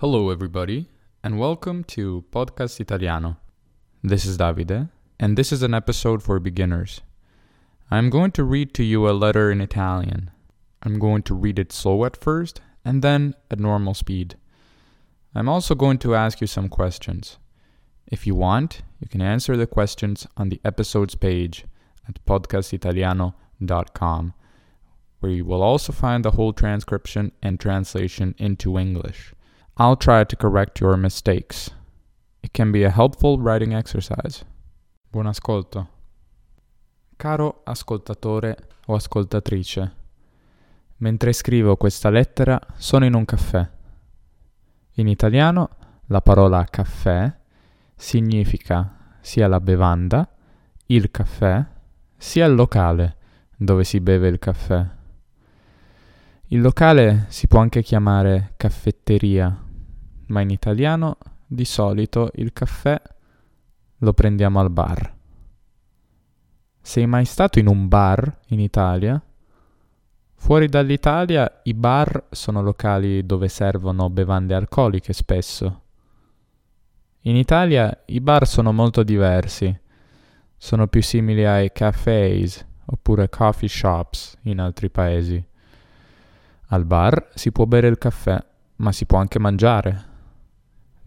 Hello, everybody, and welcome to Podcast Italiano. This is Davide, and this is an episode for beginners. I'm going to read to you a letter in Italian. I'm going to read it slow at first, and then at normal speed. I'm also going to ask you some questions. If you want, you can answer the questions on the episodes page at podcastitaliano.com, where you will also find the whole transcription and translation into English. I'll try to correct your mistakes. It can be a helpful writing exercise. Buon ascolto. Caro ascoltatore o ascoltatrice, mentre scrivo questa lettera sono in un caffè. In italiano la parola caffè significa sia la bevanda, il caffè, sia il locale dove si beve il caffè. Il locale si può anche chiamare caffetteria ma in italiano di solito il caffè lo prendiamo al bar. Sei mai stato in un bar in Italia? Fuori dall'Italia i bar sono locali dove servono bevande alcoliche spesso. In Italia i bar sono molto diversi, sono più simili ai cafés oppure coffee shops in altri paesi. Al bar si può bere il caffè, ma si può anche mangiare.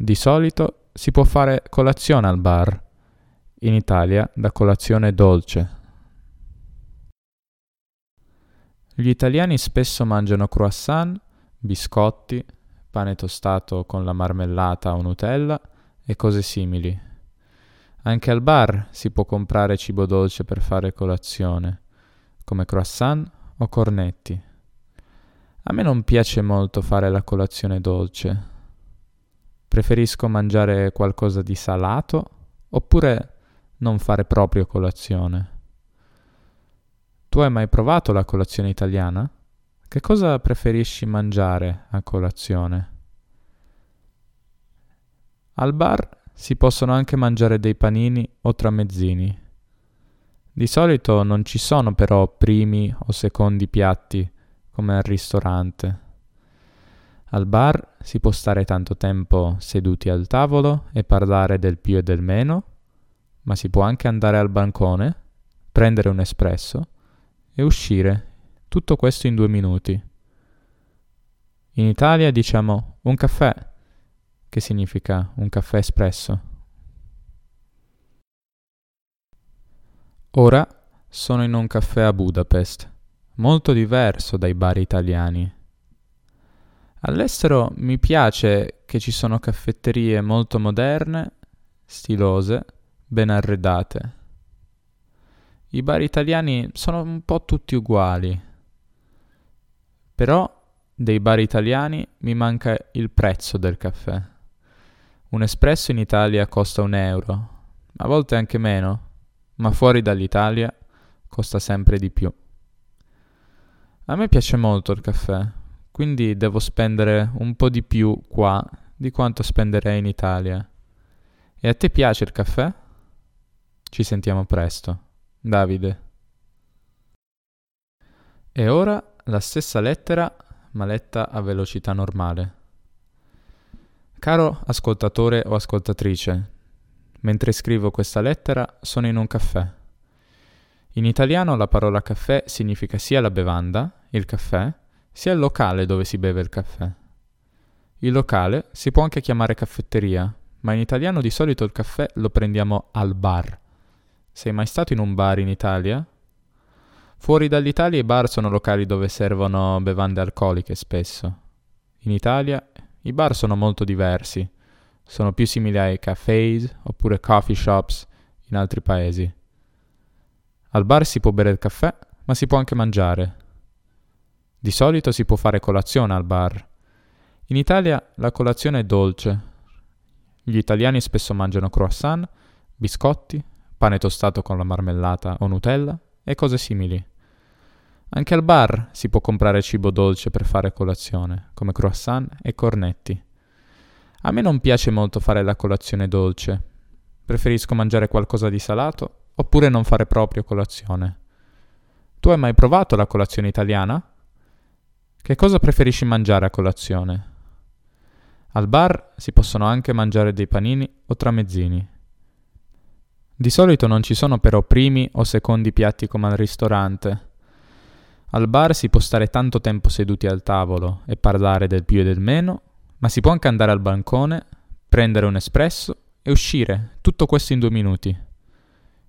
Di solito si può fare colazione al bar, in Italia da colazione dolce. Gli italiani spesso mangiano croissant, biscotti, pane tostato con la marmellata o Nutella e cose simili. Anche al bar si può comprare cibo dolce per fare colazione, come croissant o cornetti. A me non piace molto fare la colazione dolce, Preferisco mangiare qualcosa di salato oppure non fare proprio colazione. Tu hai mai provato la colazione italiana? Che cosa preferisci mangiare a colazione? Al bar si possono anche mangiare dei panini o tramezzini. Di solito non ci sono però primi o secondi piatti come al ristorante. Al bar si può stare tanto tempo seduti al tavolo e parlare del più e del meno, ma si può anche andare al bancone, prendere un espresso e uscire. Tutto questo in due minuti. In Italia diciamo un caffè, che significa un caffè espresso. Ora sono in un caffè a Budapest, molto diverso dai bar italiani. All'estero mi piace che ci sono caffetterie molto moderne, stilose, ben arredate. I bar italiani sono un po' tutti uguali. Però dei bar italiani mi manca il prezzo del caffè. Un espresso in Italia costa un euro, a volte anche meno, ma fuori dall'Italia costa sempre di più. A me piace molto il caffè, quindi devo spendere un po' di più qua di quanto spenderei in Italia. E a te piace il caffè? Ci sentiamo presto. Davide. E ora la stessa lettera, ma letta a velocità normale. Caro ascoltatore o ascoltatrice, mentre scrivo questa lettera sono in un caffè. In italiano la parola caffè significa sia la bevanda, il caffè, sia il locale dove si beve il caffè. Il locale si può anche chiamare caffetteria, ma in italiano di solito il caffè lo prendiamo al bar. Sei mai stato in un bar in Italia? Fuori dall'Italia i bar sono locali dove servono bevande alcoliche spesso. In Italia i bar sono molto diversi, sono più simili ai cafés oppure coffee shops in altri paesi. Al bar si può bere il caffè, ma si può anche mangiare. Di solito si può fare colazione al bar. In Italia la colazione è dolce. Gli italiani spesso mangiano croissant, biscotti, pane tostato con la marmellata o Nutella e cose simili. Anche al bar si può comprare cibo dolce per fare colazione, come croissant e cornetti. A me non piace molto fare la colazione dolce. Preferisco mangiare qualcosa di salato oppure non fare proprio colazione. Tu hai mai provato la colazione italiana? Che cosa preferisci mangiare a colazione? Al bar si possono anche mangiare dei panini o tramezzini. Di solito non ci sono però primi o secondi piatti come al ristorante. Al bar si può stare tanto tempo seduti al tavolo e parlare del più e del meno, ma si può anche andare al bancone, prendere un espresso e uscire, tutto questo in due minuti.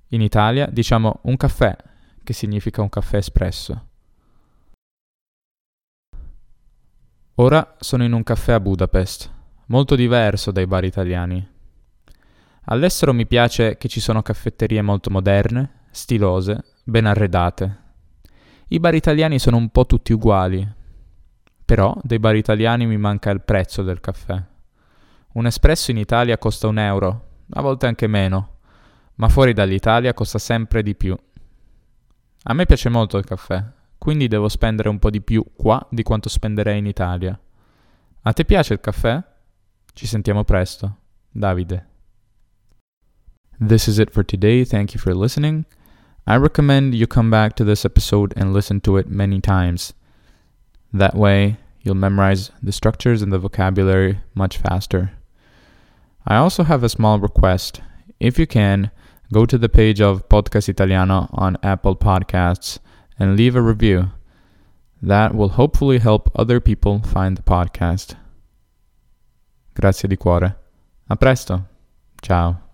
In Italia diciamo un caffè, che significa un caffè espresso. Ora sono in un caffè a Budapest, molto diverso dai bar italiani. All'estero mi piace che ci sono caffetterie molto moderne, stilose, ben arredate. I bar italiani sono un po' tutti uguali, però dei bar italiani mi manca il prezzo del caffè. Un espresso in Italia costa un euro, a volte anche meno, ma fuori dall'Italia costa sempre di più. A me piace molto il caffè, quindi devo spendere un po' di più qua di quanto spenderei in Italia. A te piace il caffè? Ci sentiamo presto. Davide. This is it for today. Thank you for listening. I recommend you come back to this episode and listen to it many times. That way, you'll memorize the structures and the vocabulary much faster. I also have a small request. If you can, go to the page of Podcast Italiano on Apple Podcasts and leave a review. That will hopefully help other people find the podcast. Grazie di cuore. A presto. Ciao.